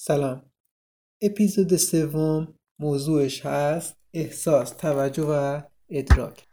سلام. اپیزود سوم موضوعش هست احساس توجه و ادراک.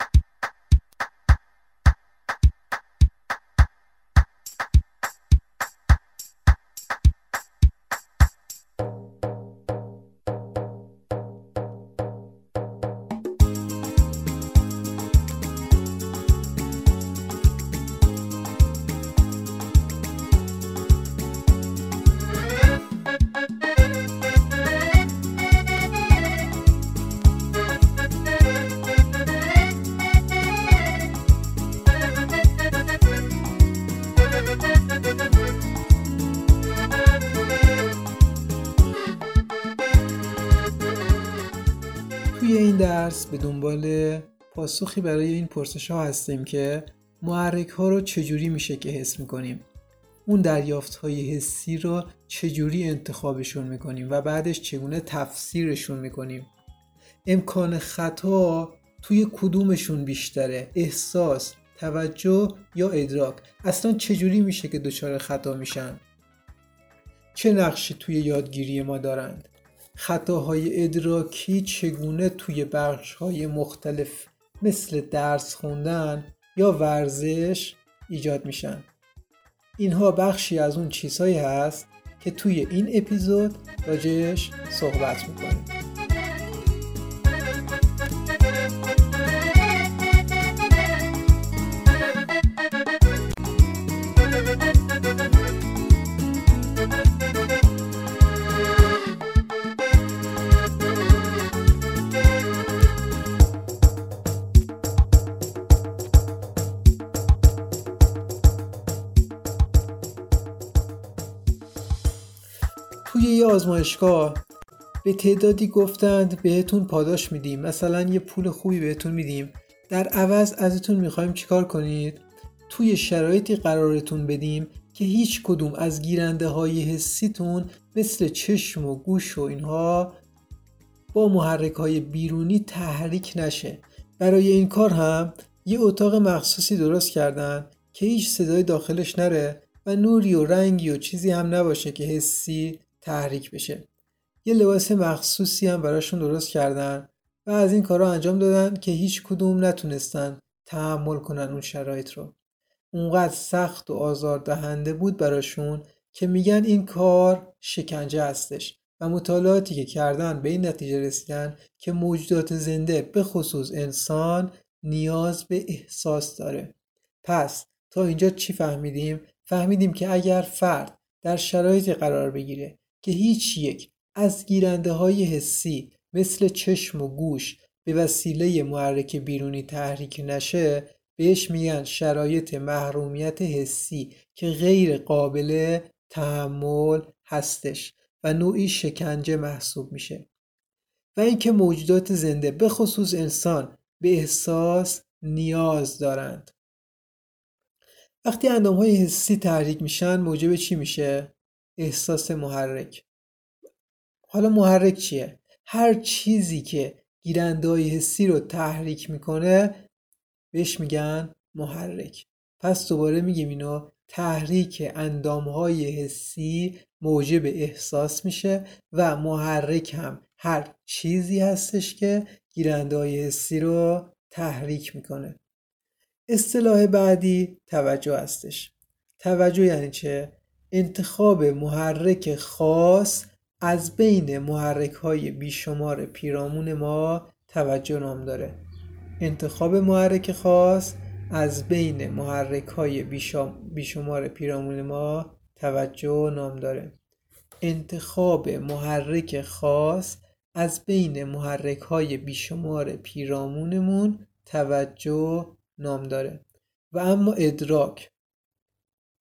به دنبال پاسخی برای این پرسش ها هستیم که محرک ها رو چجوری میشه که حس می‌کنیم؟ اون دریافت های حسی رو چجوری انتخابشون می‌کنیم و بعدش چگونه تفسیرشون می‌کنیم؟ امکان خطا توی کدومشون بیشتره؟ احساس توجه یا ادراک؟ اصلا چجوری میشه که دچار خطا میشن؟ چه نقشی توی یادگیری ما دارند؟ خطاهای ادراکی چگونه توی بخشهای مختلف مثل درس خوندن یا ورزش ایجاد میشن؟ اینها بخشی از اون چیزهایی هست که توی این اپیزود راجعش صحبت می‌کنیم. توی یه آزمایشگاه به تعدادی گفتند بهتون پاداش میدیم. مثلا یه پول خوبی بهتون میدیم. در عوض ازتون می‌خوایم چیکار کنید؟ توی شرایطی قرارتون بدیم که هیچ کدوم از گیرنده های حسیتون مثل چشم و گوش و اینها با محرک های بیرونی تحریک نشه. برای این کار هم یه اتاق مخصوصی درست کردن که هیچ صدای داخلش نره و نوری و رنگی و چیزی هم نباشه که حسی تحریک بشه. یه لباس مخصوصی هم براشون درست کردن و از این کارا انجام دادن که هیچ کدوم نتونستن تحمل کنن اون شرایط رو. اونقدر سخت و آزاردهنده بود براشون که میگن این کار شکنجه هستش و مطالعاتی که کردن به این نتیجه رسیدن که موجودات زنده به خصوص انسان نیاز به احساس داره. پس تا اینجا چی فهمیدیم؟ فهمیدیم که اگر فرد در شرایطی قرار بگیره که هیچ یک از گیرنده های حسی مثل چشم و گوش به وسیله محرک بیرونی تحریک نشه بهش میگن شرایط محرومیت حسی که غیر قابل تحمل هستش و نوعی شکنجه محسوب میشه و اینکه موجودات زنده به خصوص انسان به احساس نیاز دارند وقتی اندام های حسی تحریک میشن موجب چی میشه؟ احساس محرک حالا محرک چیه؟ هر چیزی که گیرنده های حسی رو تحریک می‌کنه بهش میگن محرک پس دوباره میگیم اینو تحریک اندام های حسی موجب احساس میشه و محرک هم هر چیزی هستش که گیرنده های حسی رو تحریک می‌کنه اصطلاح بعدی توجه هستش توجه یعنی چه؟ انتخاب محرک خاص از بین محرک های بیشمار پیرامون ما توجه نام داره. انتخاب محرک خاص از بین محرک های بیشمار پیرامون ما توجه نام داره. انتخاب محرک خاص از بین محرک های بیشمار پیرامونمون توجه نام داره. و اما ادراک.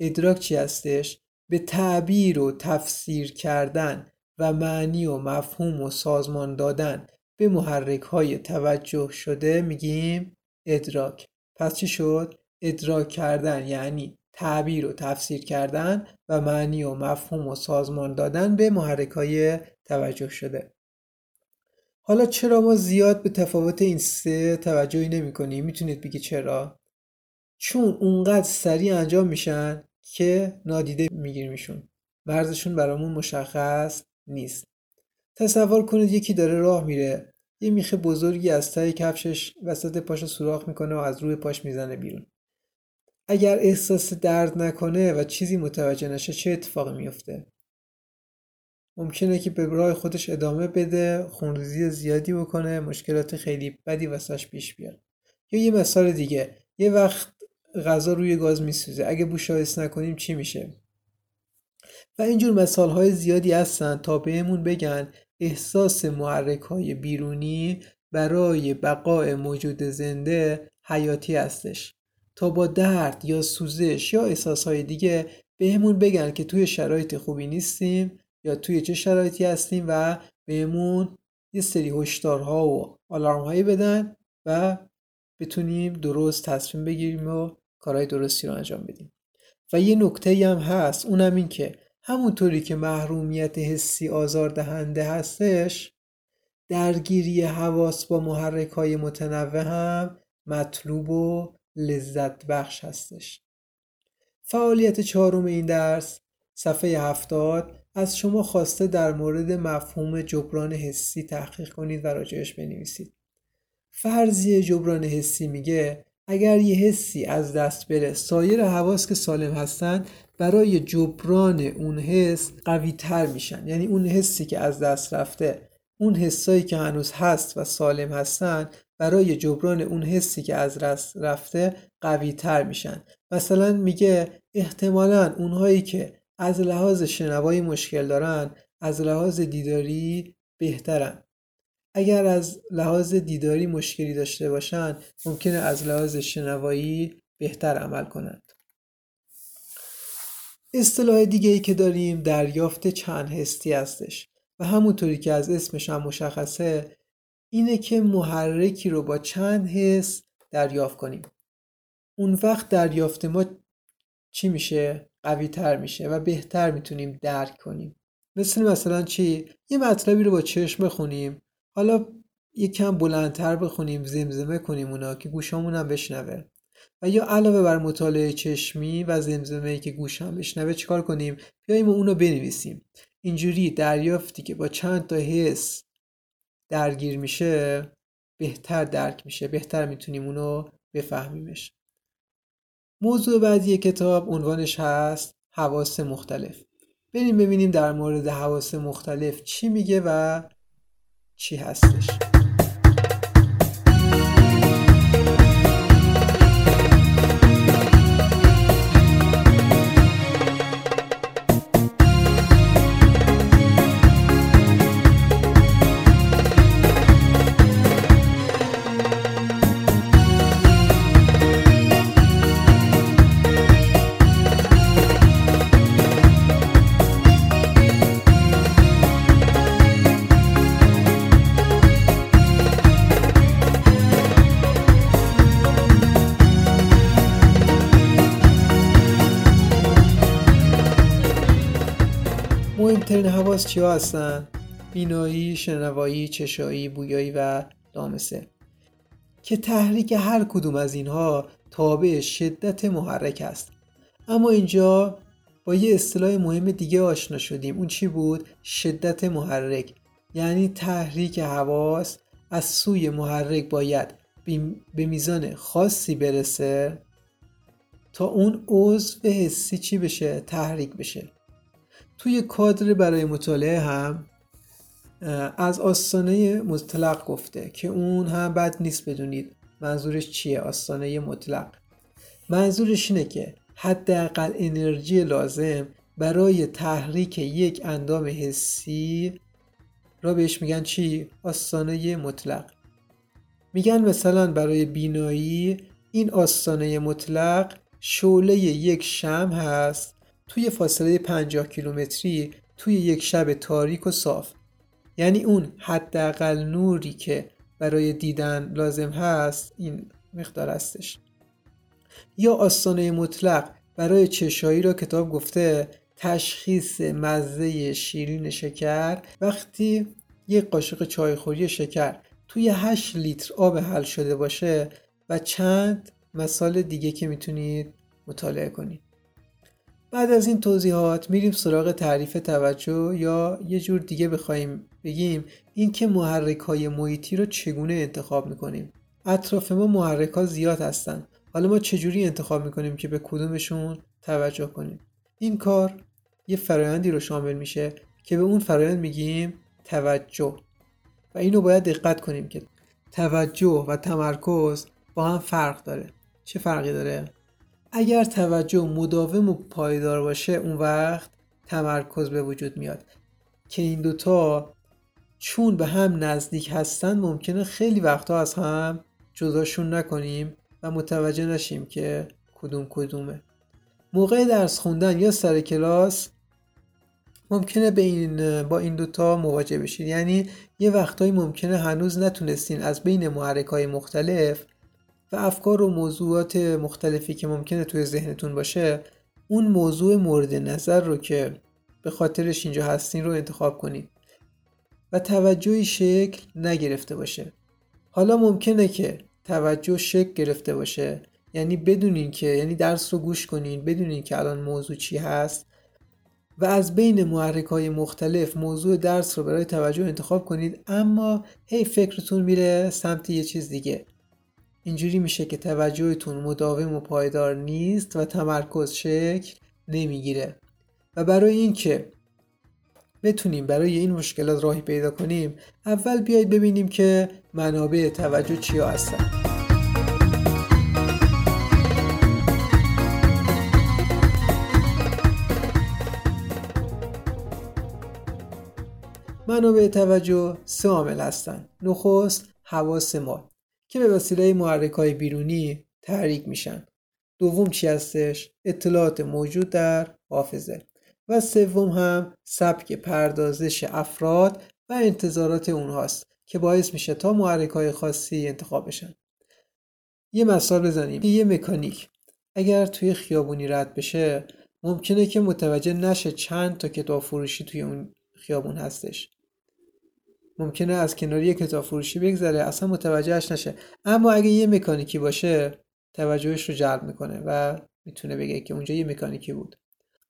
ادراک چی هستش؟ به تعبیر و تفسیر کردن و معنی و مفهوم و سازمان دادن به محرک های توجه شده میگیم ادراک پس چی شد؟ ادراک کردن یعنی تعبیر و تفسیر کردن و معنی و مفهوم و سازمان دادن به محرک های توجه شده حالا چرا ما زیاد به تفاوت این سه توجهی نمی کنیم؟ می‌تونید بگی چرا؟ چون اونقدر سریع انجام میشن که نادیده میگیریمشون. مرزشون برامون مشخص نیست. تصور کنید یکی داره راه میره. یه میخه بزرگی از ته کفشش وسط پاشو سوراخ می‌کنه و از روی پاش می‌زنه بیرون. اگر احساس درد نکنه و چیزی متوجه نشه چه اتفاقی میفته ممکنه که به راه خودش ادامه بده خونریزی زیادی بکنه مشکلات خیلی بدی واسش پیش بیاد. یا یه مثال دیگه. یه وقت غذا روی گاز میسوزه. اگه بوشایست نکنیم چی میشه؟ و اینجور مثال های زیادی هستن تا بهمون بگن احساس محرک های بیرونی برای بقای موجود زنده حیاتی هستش. تا با درد یا سوزش یا احساس های دیگه بهمون بگن که توی شرایط خوبی نیستیم یا توی چه شرایطی هستیم و بهمون یه سری هشدارها و آلارم هایی بدن و بتونیم درست تصمیم بگیریم و کارهای درستی رو انجام بدیم. و یه نکته هم هست اونم این که همونطوری که محرومیت حسی آزاردهنده هستش درگیری حواس با محرک های متنوع هم مطلوب و لذت بخش هستش. فعالیت چهارم این درس صفحه هفتاد از شما خواسته در مورد مفهوم جبران حسی تحقیق کنید و راجعش بنویسید. فرضیه جبران حسی میگه اگر یه حسی از دست بره سایر حواس که سالم هستن برای جبران اون حس قوی تر میشن. یعنی اون حسی که از دست رفته اون حسایی که هنوز هست و سالم هستن برای جبران اون حسی که از دست رفته قوی تر میشن. مثلا میگه احتمالا اونهایی که از لحاظ شنوایی مشکل دارن از لحاظ دیداری بهترن. اگر از لحاظ دیداری مشکلی داشته باشن ممکنه از لحاظ شنوایی بهتر عمل کنند اصطلاح دیگه ای که داریم دریافت چند هستی هستش و همونطوری که از اسمش هم مشخصه اینه که محرکی رو با چند حس دریافت کنیم اون وقت دریافت ما چی میشه؟ قوی تر میشه و بهتر می‌تونیم درک کنیم مثل مثلا چی؟ یه مطلبی رو با چشم بخونیم حالا کم بلندتر بخونیم زمزمه کنیم اونا که گوشامون هم بشنوه. و یا علاوه بر مطالعه چشمی و زمزمه ای که گوشم بشنوه چیکار کنیم؟ بیاییم اونو بنویسیم. اینجوری دریافتی که با چند تا حس درگیر میشه بهتر درک میشه بهتر می‌تونیم اونو بفهمیمش. موضوع بعدی کتاب عنوانش هست حواس مختلف. بریم ببینیم در مورد حواس مختلف چی میگه و چی هستش مهمترین حواس چیا هستن؟ بینایی، شنوایی، چشایی، بویایی و دامسه که تحریک هر کدوم از اینها تابع شدت محرک است اما اینجا با یه اصطلاح مهم دیگه آشنا شدیم اون چی بود؟ شدت محرک یعنی تحریک حواس از سوی محرک باید به میزان خاصی برسه تا اون عضو حسی چی بشه؟ تحریک بشه توی کادر برای مطالعه هم از آستانه مطلق گفته که اون هم بد نیست بدونید منظورش چیه آستانه مطلق. منظورش اینه که حداقل انرژی لازم برای تحریک یک اندام حسی را بهش میگن چی؟ آستانه مطلق. میگن مثلا برای بینایی این آستانه مطلق شعله یک شم هست. توی فاصله 50 کیلومتری توی یک شب تاریک و صاف. یعنی اون حداقل نوری که برای دیدن لازم هست این مقدار هستش. یا آستانه مطلق برای چشایی را کتاب گفته تشخیص مزه شیرین شکر. وقتی یک قاشق چایخوری شکر توی 8 لیتر آب حل شده باشه و چند مثال دیگه که می‌تونید مطالعه کنید. بعد از این توضیحات میریم سراغ تعریف توجه یا یه جور دیگه بخوایم بگیم اینکه محرک های محیطی رو چگونه انتخاب می‌کنیم. اطراف ما محرک ها زیاد هستن. حالا ما چجوری انتخاب می‌کنیم که به کدومشون توجه کنیم؟ این کار یه فرایندی رو شامل میشه که به اون فرایند میگیم توجه. و اینو باید دقت کنیم که توجه و تمرکز با هم فرق داره. چه فرقی داره؟ اگر توجه مداوم و پایدار باشه اون وقت تمرکز به وجود میاد. که این دوتا چون به هم نزدیک هستن ممکنه خیلی وقتا از هم جداشون نکنیم و متوجه نشیم که کدوم کدومه. موقع درس خوندن یا سر کلاس ممکنه به این با این دوتا مواجه بشید. یعنی یه وقتایی ممکنه هنوز نتونستین از بین محرک های مختلف افکار و موضوعات مختلفی که ممکنه توی ذهنتون باشه اون موضوع مورد نظر رو که به خاطرش اینجا هستین رو انتخاب کنید و توجهی شکل نگرفته باشه. حالا ممکنه که توجه شکل گرفته باشه. یعنی بدونین که یعنی درس رو گوش کنین بدونین که الان موضوع چی هست و از بین محرک های مختلف موضوع درس رو برای توجه انتخاب کنید. اما هی فکرتون میره سمت یه چیز دیگه. اینجوری میشه که توجهتون مداوم و پایدار نیست و تمرکز شکل نمی‌گیره. و برای اینکه بتونیم برای این مشکلات راهی پیدا کنیم اول بیاید ببینیم که منابع توجه چیا هستن. منابع توجه سه عامل هستند نخست حواس ما. که به وسیله محرک های بیرونی تحریک میشن. دوم چی هستش؟ اطلاعات موجود در حافظه. و سوم هم سبک پردازش افراد و انتظارات اونهاست که باعث میشه تا محرک های خاصی انتخاب بشن. یه مثال بزنیم. یه مکانیک. اگر توی خیابونی رد بشه ممکنه که متوجه نشه چند تا کتاب فروشی توی اون خیابون هستش. ممکنه از کناری کتاب فروشی بگذره اصلا متوجهش نشه. اما اگه یه مکانیکی باشه توجهش رو جلب می‌کنه و می‌تونه بگه که اونجا یه مکانیکی بود.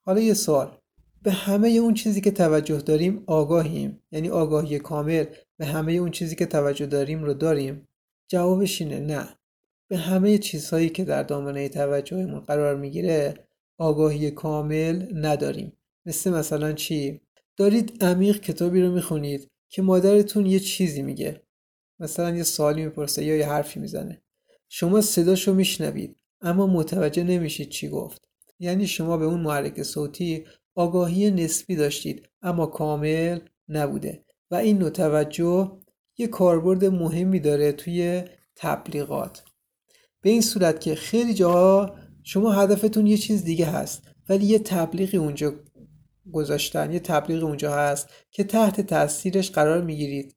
حالا یه سوال. به همه اون چیزی که توجه داریم آگاهیم؟ یعنی آگاهی کامل به همه اون چیزی که توجه داریم رو داریم؟ جوابش اینه نه. به همه چیزهایی که در دامنه توجهمون قرار می‌گیره آگاهی کامل نداریم. مثل مثلا چی؟ دارید عمیق کتابی رو می‌خونید. که مادرتون یه چیزی میگه. مثلا یه سوالی می‌پرسه یا یه حرفی می‌زنه. شما صداشو میشنوید اما متوجه نمیشید چی گفت. یعنی شما به اون محرک صوتی آگاهی نسبی داشتید اما کامل نبوده. و این نوع توجه یه کاربرد مهمی داره توی تبلیغات. به این صورت که خیلی جاها شما هدفتون یه چیز دیگه هست ولی یه تبلیغی اونجا گذاشتن. یه تبلیغ اونجا هست که تحت تاثیرش قرار می‌گیرید.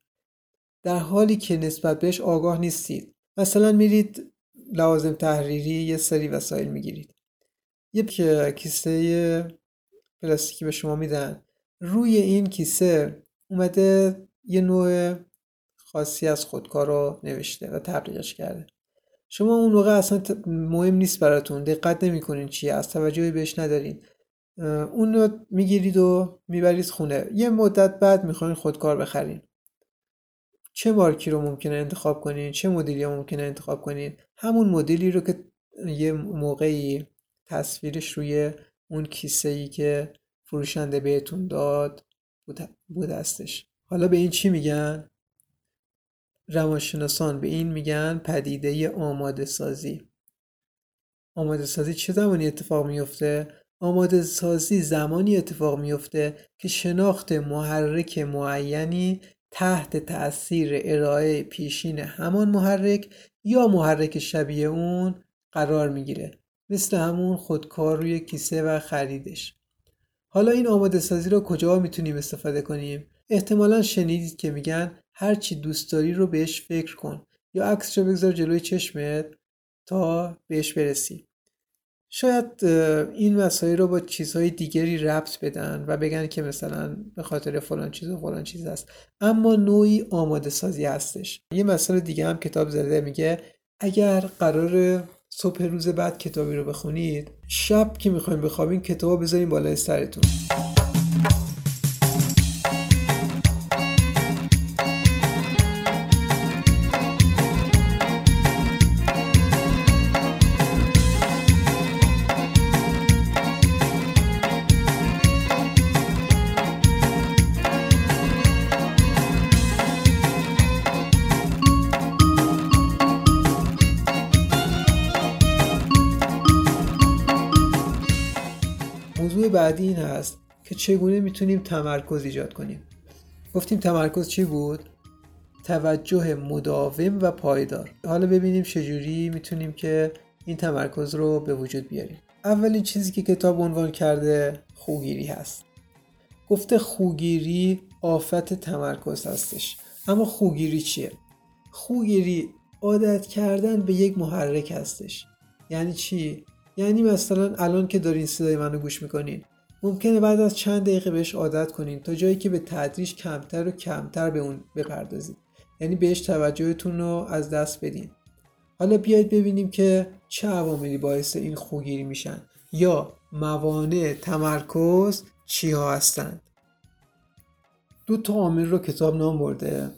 در حالی که نسبت بهش آگاه نیستید. مثلا میرید لوازم تحریری یه سری وسایل می‌گیرید. یه کیسه پلاستیکی به شما میدن. روی این کیسه اومده یه نوع خاصی از خودکار رو نوشته و تبلیغش کرده. شما اون موقع اصلا مهم نیست براتون. دقت نمی‌کنین چیه. از توجهی بهش ندارین. اون رو می‌گیرید و می‌برید خونه. یه مدت بعد می‌خواین خودکار بخرین. چه مارکی رو ممکنه انتخاب کنین؟ چه مدلی رو ممکنه انتخاب کنین؟ همون مدلی رو که یه موقعی تصویرش روی اون کیسه ای که فروشنده بهتون داد بود هستش حالا به این چی میگن؟ روانشناسان به این میگن پدیده آماده سازی آماده سازی چه زمانی اتفاق میفته آماده سازی زمانی اتفاق میفته که شناخت محرک معینی تحت تأثیر ارائه پیشین همان محرک یا محرک شبیه اون قرار می‌گیره. مثل همون خودکار روی کیسه و خریدش. حالا این آماده سازی رو کجا می‌تونیم استفاده کنیم؟ احتمالا شنیدید که میگن هر چی دوست داری رو بهش فکر کن. یا عکس رو بگذار جلوی چشمت تا بهش برسی. شاید این مسائل رو با چیزهای دیگری ربط بدن و بگن که مثلا به خاطر فلان چیز و فلان چیز است اما نوعی آماده سازی هستش. یه مسئله دیگه هم کتاب زده میگه اگر قرار صبح روز بعد کتابی رو بخونید شب که می‌خوایم بخوابین کتاب بذارین بالای سرتون. چگونه می‌تونیم تمرکز ایجاد کنیم گفتیم تمرکز چی بود؟ توجه مداوم و پایدار حالا ببینیم چجوری می‌تونیم که این تمرکز رو به وجود بیاریم اولین چیزی که کتاب عنوان کرده خوگیری هست گفته خوگیری آفت تمرکز هستش اما خوگیری چیه؟ خوگیری عادت کردن به یک محرک هستش یعنی چی؟ یعنی مثلا الان که دارین صدای منو گوش می‌کنین ممکنه بعد از چند دقیقه بهش عادت کنین تا جایی که به تدریج کمتر و کمتر به اون بپردازید. یعنی بهش توجهتون رو از دست بدین. حالا بیاید ببینیم که چه عواملی باعث این خوگیری میشن یا موانع تمرکز چی ها هستند. دو تا عامل رو کتاب نام برده.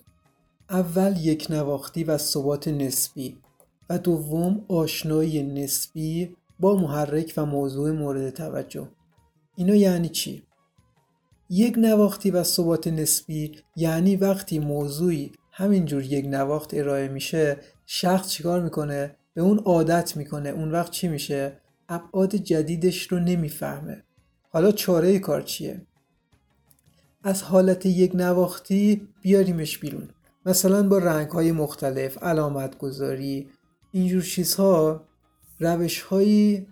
اول یک نواختی و ثبات نسبی و دوم آشنایی نسبی با محرک و موضوع مورد توجه. اینا یعنی چی؟ یک نواختی و ثبات نسبی یعنی وقتی موضوعی همینجور یک نواخت ارائه میشه شخص چیکار می‌کنه؟ به اون عادت می‌کنه. اون وقت چی میشه؟ ابعاد جدیدش رو نمی‌فهمه. حالا چاره کار چیه؟ از حالت یک نواختی بیاریمش بیرون. مثلا با رنگ های مختلف علامت گذاری اینجور چیزها روش هایی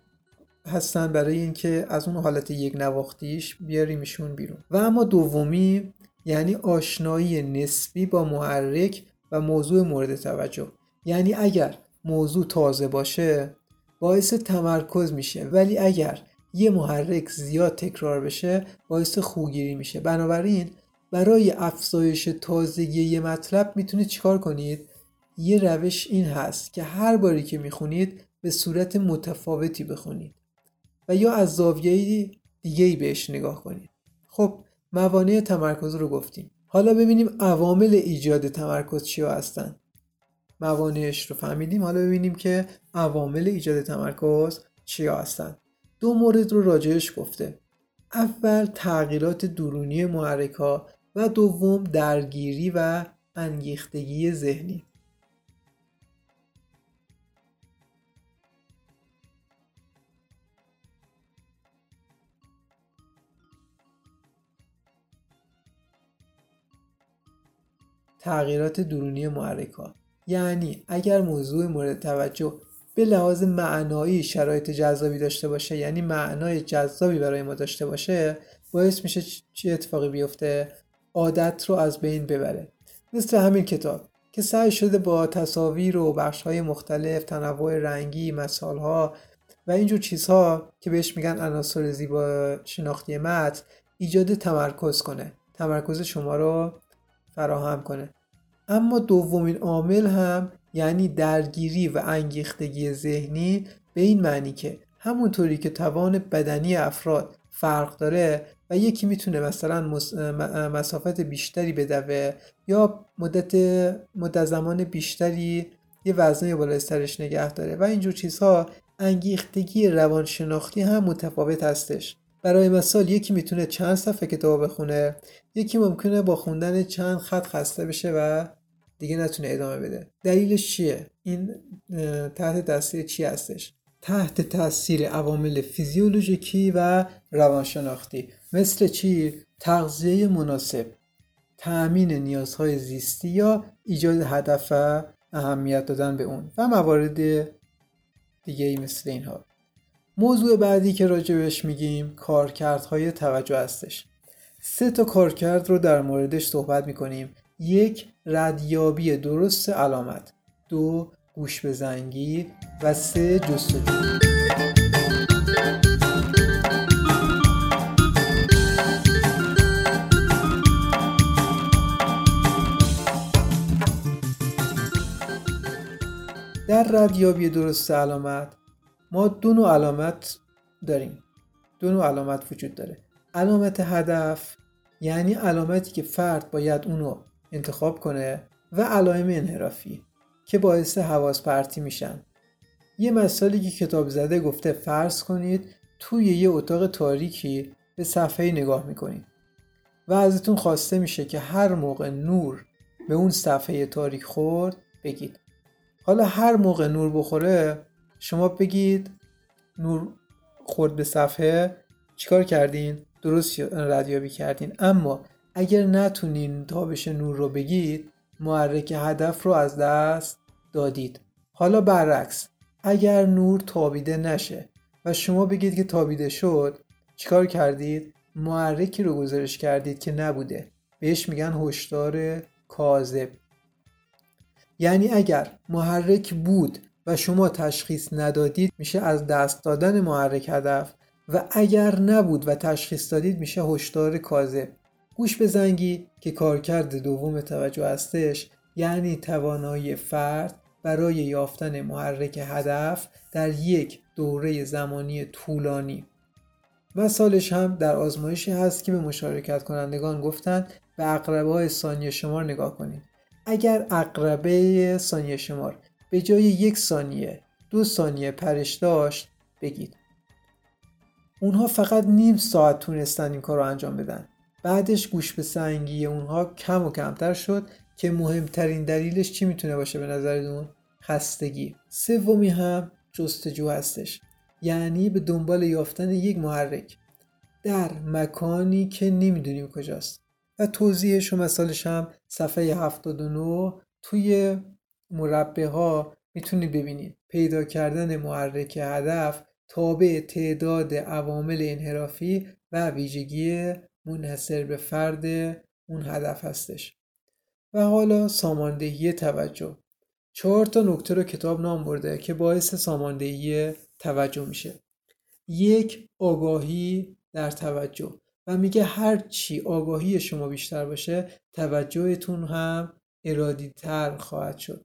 هستن برای اینکه از اون حالت یک نواختیش بیاریمشون بیرون. و اما دومی یعنی آشنایی نسبی با محرک و موضوع مورد توجه. یعنی اگر موضوع تازه باشه باعث تمرکز میشه. ولی اگر یه محرک زیاد تکرار بشه باعث خوگیری میشه. بنابراین برای افزایش تازگی یه مطلب می‌تونید چیکار کنید؟ یه روش این هست که هر باری که می‌خونید به صورت متفاوتی بخونید. و یا از زاویه دیگه ای بهش نگاه کنید. خب موانع تمرکز رو گفتیم. حالا ببینیم عوامل ایجاد تمرکز چیا هستن. موانعش رو فهمیدیم. حالا ببینیم که عوامل ایجاد تمرکز چیا هستن. دو مورد رو راجعش گفته. اول تغییرات درونی محرک ها و دوم درگیری و انگیختگی ذهنی. تغییرات درونی محرک ها یعنی اگر موضوع مورد توجه به لحاظ معنایی شرایط جذابی داشته باشه یعنی معنای جذابی برای ما داشته باشه باعث میشه چه اتفاقی بیفته؟ عادت رو از بین ببره. مثل همین کتاب که سعی شده با تصاویر و بخش های مختلف تنوع رنگی مثال ها و اینجور چیزها که بهش میگن عناصر زیبا شناختی متن ایجاد تمرکز کنه. تمرکز شما رو فراهم کنه. اما دومین عامل هم یعنی درگیری و انگیختگی ذهنی به این معنی که همونطوری که توان بدنی افراد فرق داره و یکی می‌تونه مثلا مسافت بیشتری بدوه یا مدت مدت زمان بیشتری یه وزنه بالای سرش نگه داره و اینجور چیزها انگیختگی روانشناختی هم متفاوت هستش. برای مثال یکی می‌تونه چند صفحه کتاب بخونه یکی ممکنه با خوندن چند خط خسته بشه و دیگه نتونه ادامه بده. دلیلش چیه؟ این تحت تاثیر چی هستش؟ تحت تاثیر عوامل فیزیولوژیکی و روانشناختی. مثل چی؟ تغذیه مناسب تأمین نیازهای زیستی یا ایجاد هدف و اهمیت دادن به اون و موارد دیگه ای مثل اینها. موضوع بعدی که راجبش میگیم کارکردهای توجه هستش. سه تا کارکرد رو در موردش صحبت می‌کنیم. یک ردیابی درست علامت. دو گوش به زنگی و سه جستجو. در ردیابی درست علامت ما دو نوع علامت داریم. دو نوع علامت وجود داره. علامت هدف یعنی علامتی که فرد باید اونو انتخاب کنه و علائم انحرافی که باعث حواس پرتی میشن. یه مثالی که کتاب زده گفته فرض کنید توی یه اتاق تاریکی به صفحه نگاه می‌کنید و ازتون خواسته میشه که هر موقع نور به اون صفحه تاریک خورد بگید. حالا هر موقع نور بخوره شما بگید نور خورد به صفحه چیکار کردین؟ درست ردیابی کردین؟ اما اگر نتونین تابش نور رو بگید محرک هدف رو از دست دادید. حالا برعکس اگر نور تابیده نشه و شما بگید که تابیده شد چیکار کردید؟ محرکی رو گزارش کردید که نبوده. بهش میگن هشدار کاذب. یعنی اگر محرک بود و شما تشخیص ندادید میشه از دست دادن محرک هدف. و اگر نبود و تشخیص دادید میشه هشدار کاذب. گوش به زنگی که کارکرد دوم توجه هستش یعنی توانایی فرد برای یافتن محرک هدف در یک دوره زمانی طولانی. مثالش هم در آزمایشی هست که به مشارکت کنندگان گفتند به اقربه های ثانیه شمار نگاه کنید. اگر اقربه ثانیه شمار به جای یک ثانیه دو ثانیه پرش داشت بگید. اونها فقط نیم ساعت تونستن این کار رو انجام بدن. بعدش گوش به سنگی اونها کم و کمتر شد که مهمترین دلیلش چی می‌تونه باشه به نظرتون؟ خستگی. سومی هم جستجو هستش. یعنی به دنبال یافتن یک محرک. در مکانی که نمی‌دونیم کجاست. و توضیحش و مثالش هم صفحه 79 توی مربع ها می‌تونید ببینید. پیدا کردن محرک هدف تابع تعداد عوامل انحرافی و ویژگی منحصر به فرد اون هدف هستش. و حالا ساماندهی توجه. چهار تا نکته رو کتاب نام برده که باعث ساماندهی توجه میشه. یک آگاهی در توجه. و میگه هر چی آگاهی شما بیشتر باشه توجهتون هم ارادی تر خواهد شد.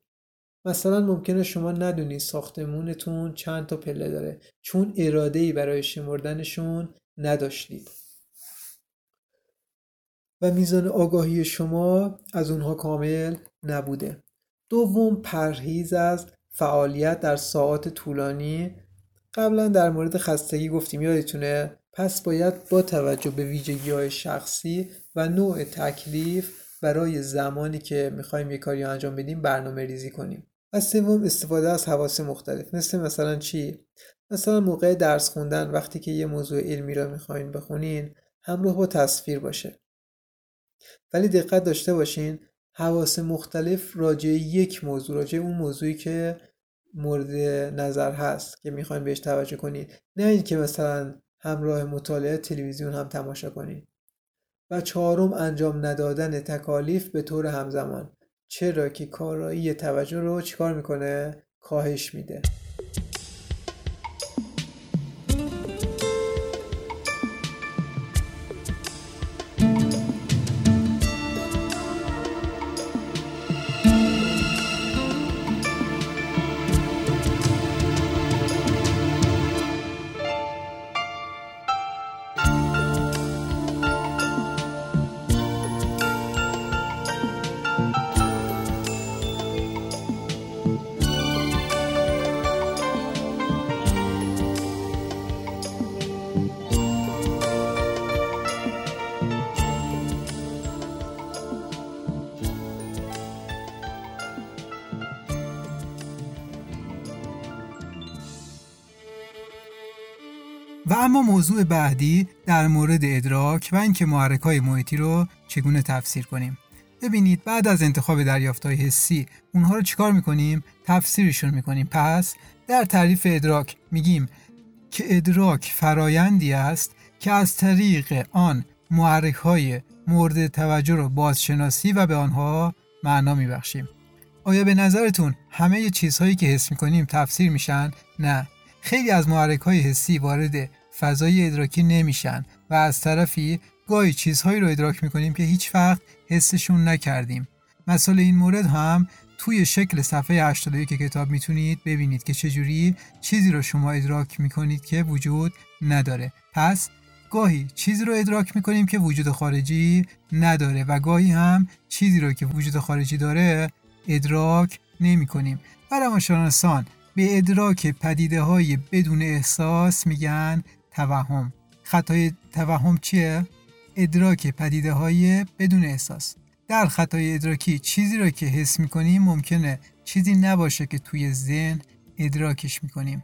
مثلا ممکنه شما ندونید ساختمونتون چند تا پله داره چون اراده ای برای شمردنشون نداشتید. و میزان آگاهی شما از اونها کامل نبوده. دوم پرهیز از فعالیت در ساعات طولانی. قبلا در مورد خستگی گفتیم یادتونه؟ پس باید با توجه به ویژگی های شخصی و نوع تکلیف برای زمانی که می‌خوایم یه کاری انجام بدیم برنامه ریزی کنیم. و سوم استفاده از حواس مختلف. مثل مثلا چی؟ مثلا موقع درس خوندن. وقتی که یه موضوع علمی را می‌خواین بخونین همراه با تصویر باشه. ولی دقت داشته باشین حواس مختلف راجع یک موضوع راجع اون موضوعی که مورد نظر هست که می‌خواین بهش توجه کنید نه اینکه مثلا همراه مطالعه تلویزیون هم تماشا کنید و چهارم انجام ندادن تکالیف به طور همزمان. چرا که کارایی توجه رو چیکار می‌کنه؟ کاهش میده. اما موضوع بعدی در مورد ادراک و اینکه محرک های محیطی رو چگونه تفسیر کنیم. ببینید بعد از انتخاب دریافت های حسی اونها رو چیکار می‌کنیم؟ تفسیرشون می‌کنیم. پس در تعریف ادراک میگیم که ادراک فرایندی است که از طریق آن محرک های مورد توجه رو بازشناسی و به آنها معنا میبخشیم. آیا به نظرتون همه چیزهایی که حس می‌کنیم تفسیر میشن؟ نه. خیلی از محرک های حسی وارد فضای ادراکی نمیشن و از طرفی گاهی چیزهایی رو ادراک می‌کنیم که هیچ وقت حسشون نکردیم. مثال این مورد هم توی شکل صفحه 81 کتاب می‌تونید ببینید که چجوری چیزی رو شما ادراک می‌کنید که وجود نداره. پس گاهی چیزی رو ادراک می‌کنیم که وجود خارجی نداره و گاهی هم چیزی رو که وجود خارجی داره ادراک نمی کنیم و روانشناسان به ادراک پدیده های بدون احساس میگن توهم. خطای توهم چیه؟ ادراک پدیده های بدون احساس. در خطای ادراکی چیزی را که حس می‌کنیم ممکنه چیزی نباشه که توی ذهن ادراکش می‌کنیم.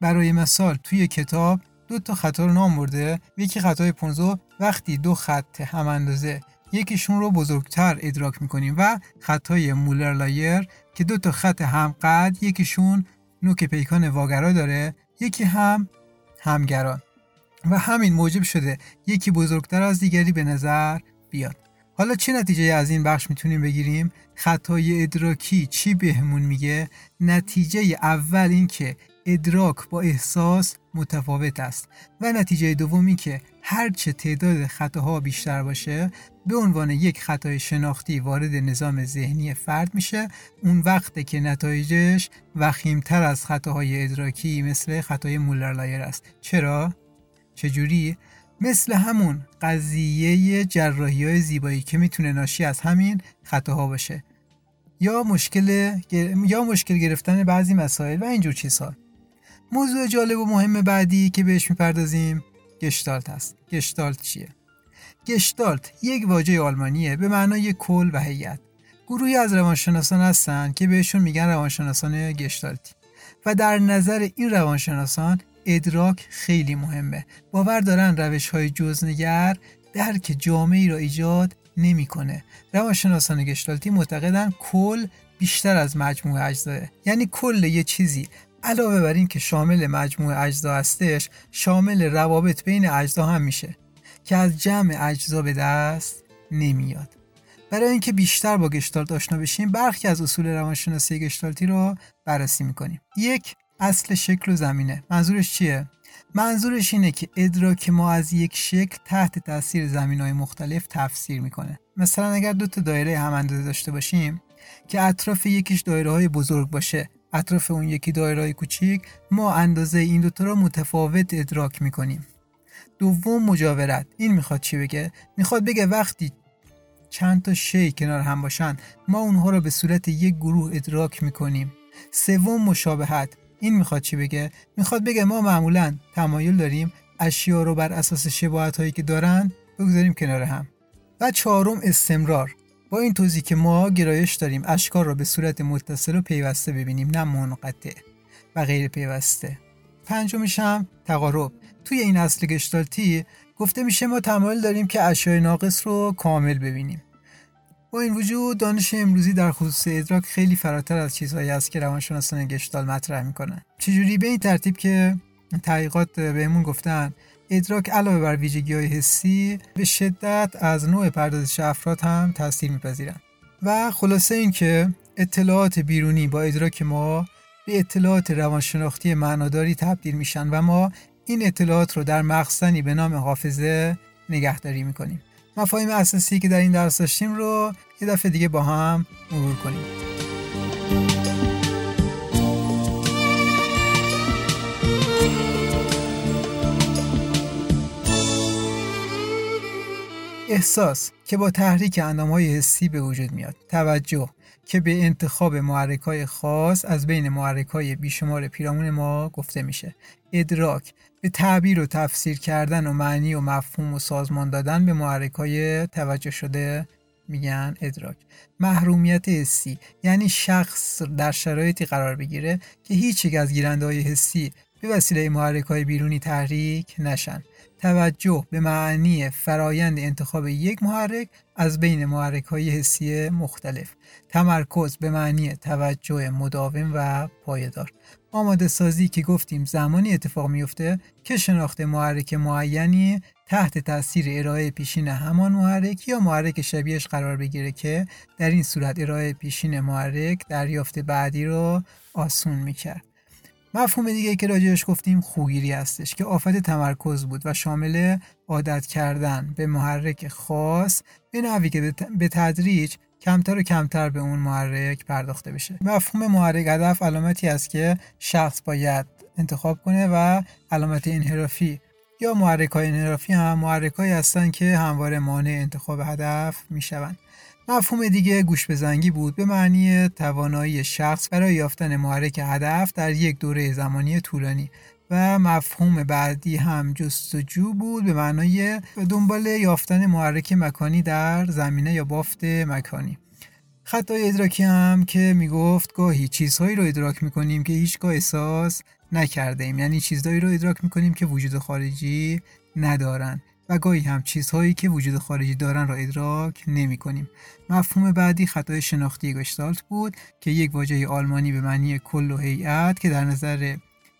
برای مثال توی کتاب دو تا خطا رو نام برده. یکی خطای پونزو وقتی دو خط هم اندازه. یکیشون رو بزرگتر ادراک می‌کنیم و خطای مولر لایر که دو تا خط هم قد یکیشون نوک پیکان واگرا داره. یکی هم همگران. و همین موجب شده یکی بزرگتر از دیگری به نظر بیاد. حالا چه نتیجه از این بخش می‌تونیم بگیریم؟ خطای ادراکی چی بهمون میگه؟ نتیجه اول این که ادراک با احساس متفاوت است و نتیجه دومی که هرچه تعداد خطاها بیشتر باشه به عنوان یک خطای شناختی وارد نظام ذهنی فرد میشه اون وقته که نتایجش وخیمتر از خطاهای ادراکی مثل خطای مولر لایر است. چرا؟ چجوری؟ مثل همون قضیه جراحی های زیبایی که می‌تونه ناشی از همین خطاها باشه. یا مشکل یا مشکل گرفتن بعضی مسائل و اینجور چیزها. موضوع جالب و مهم بعدی که بهش می‌پردازیم گشتالت است. گشتالت چیه؟ گشتالت یک واژه آلمانیه به معنای کل و هیئت. گروهی از روانشناسان هستند که بهشون میگن روانشناسان گشتالتی و در نظر این روانشناسان ادراک خیلی مهمه. باور دارن روش های جزنگر درک جامعی را ایجاد نمی‌کنه. روانشناسان گشتالتی معتقدن کل بیشتر از مجموعه اجزاه یعنی کل یه چیزی. علاوه بر این که شامل مجموعه اجزا هستش شامل روابط بین اجزا هم میشه. که از جمع اجزا به دست نمیاد. برای اینکه بیشتر با گشتالت آشنا بشیم برخی از اصول روانشناسی گشتالتی رو بررسی می‌کنیم. یک اصل شکل و زمینه. منظورش چیه؟ منظورش اینه که ادراک ما از یک شکل تحت تاثیر زمین های مختلف تفسیر می‌کنه. مثلا اگر دو تا دایره هم اندازه داشته باشیم که اطراف یکیش دایره های بزرگ باشه اطراف اون یکی دایره های کوچیک ما اندازه این دوتا را متفاوت ادراک می‌کنیم. دوم مجاورت. این می‌خواد چی بگه؟ می‌خواد بگه وقتی چند تا شی کنار هم باشن ما اونها رو به صورت یک گروه ادراک می‌کنیم. سوم مشابهت. این می‌خواد چی بگه؟ می‌خواد بگه ما معمولا تمایل داریم اشیا رو بر اساس شباهت هایی که دارن بگذاریم کنار هم. و چهارم استمرار. با این توضیح که ما گرایش داریم اشکار را به صورت متصل و پیوسته ببینیم نه منقطع و غیر پیوسته. پنجمش هم تقارب. توی این اصل گشتالتی گفته میشه ما تمایل داریم که اشیای ناقص رو کامل ببینیم. با این وجود دانش امروزی در خصوص ادراک خیلی فراتر از چیزهایی است که روانشناسان گشتال مطرح می‌کنن. چجوری؟ به این ترتیب که تحقیقات بهمون گفتن ادراک علاوه بر ویژگی های حسی به شدت از نوع پردازش افراد هم تاثیر میپذیرن. و خلاصه این که اطلاعات بیرونی با ادراک ما به اطلاعات روانشناختی معناداری تبدیل میشن و ما این اطلاعات رو در مخزنی به نام حافظه نگهداری می‌کنیم. مفاهیم اساسی که در این درس داشتیم رو یه دفعه دیگه با هم مرور کنیم. احساس که با تحریک های حسی به وجود میاد. توجه. که به انتخاب محرک خاص از بین محرک های بیشمار پیرامون ما گفته میشه. ادراک به تعبیر و تفسیر کردن و معنی و مفهوم و سازمان دادن به محرک های توجه شده میگن ادراک. محرومیت حسی یعنی شخص در شرایطی قرار بگیره که هیچ یک از گیرنده های حسی به وسیله محرک های بیرونی تحریک نشن. توجه به معنی فرایند انتخاب یک محرک از بین محرک های حسی مختلف. تمرکز به معنی توجه مداوم و پایدار. آماده سازی که گفتیم زمانی اتفاق میفته که شناخت محرک معینی تحت تاثیر ارائه پیشین همان محرک یا محرک شبیهش قرار بگیره که در این صورت ارائه پیشین محرک دریافت بعدی رو آسون می‌کرد. مفهوم دیگه که راجعش گفتیم خوگیری هستش که آفت تمرکز بود و شامل عادت کردن به محرک خاص به نوی که به تدریج کمتر و کمتر به اون محرک پرداخته بشه. مفهوم محرک هدف علامتی است که شخص باید انتخاب کنه و علامت انحرافی یا محرک های انحرافی هم محرک هایی هستن که همواره مانع انتخاب هدف می‌شوند. مفهوم دیگه گوش به زنگی بود به معنی توانایی شخص برای یافتن محرک هدف در یک دوره زمانی طولانی و مفهوم بعدی هم جستجو بود به معنای دنبال یافتن محرک مکانی در زمینه یا بافت مکانی. خطای ادراکی هم که می‌گفت گاهی چیزهایی رو ادراک می‌کنیم که هیچگاه احساس نکرده ایم یعنی چیزهایی رو ادراک می‌کنیم که وجود خارجی ندارن. و گاهی هم چیزهایی که وجود خارجی دارن را ادراک نمی کنیم. مفهوم بعدی خطای شناختی گشتالت بود که یک واژه آلمانی به معنی کل و هیئت که در نظر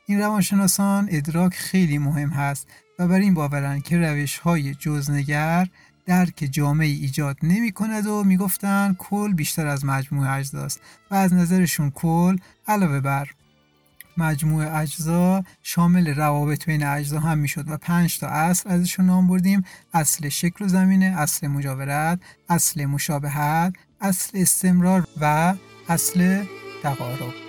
این روانشناسان ادراک خیلی مهم هست و بر این باورند که روش های جزنگر درک جامعه ایجاد نمی کند و می‌گفتند کل بیشتر از مجموع اجزاست و از نظرشون کل علاوه بر مجموع اجزا شامل روابط بین اجزا هم می‌شد و پنج تا اصل ازشون نام بردیم. اصل شکل و زمینه اصل مجاورت اصل مشابهت اصل استمرار و اصل تقارب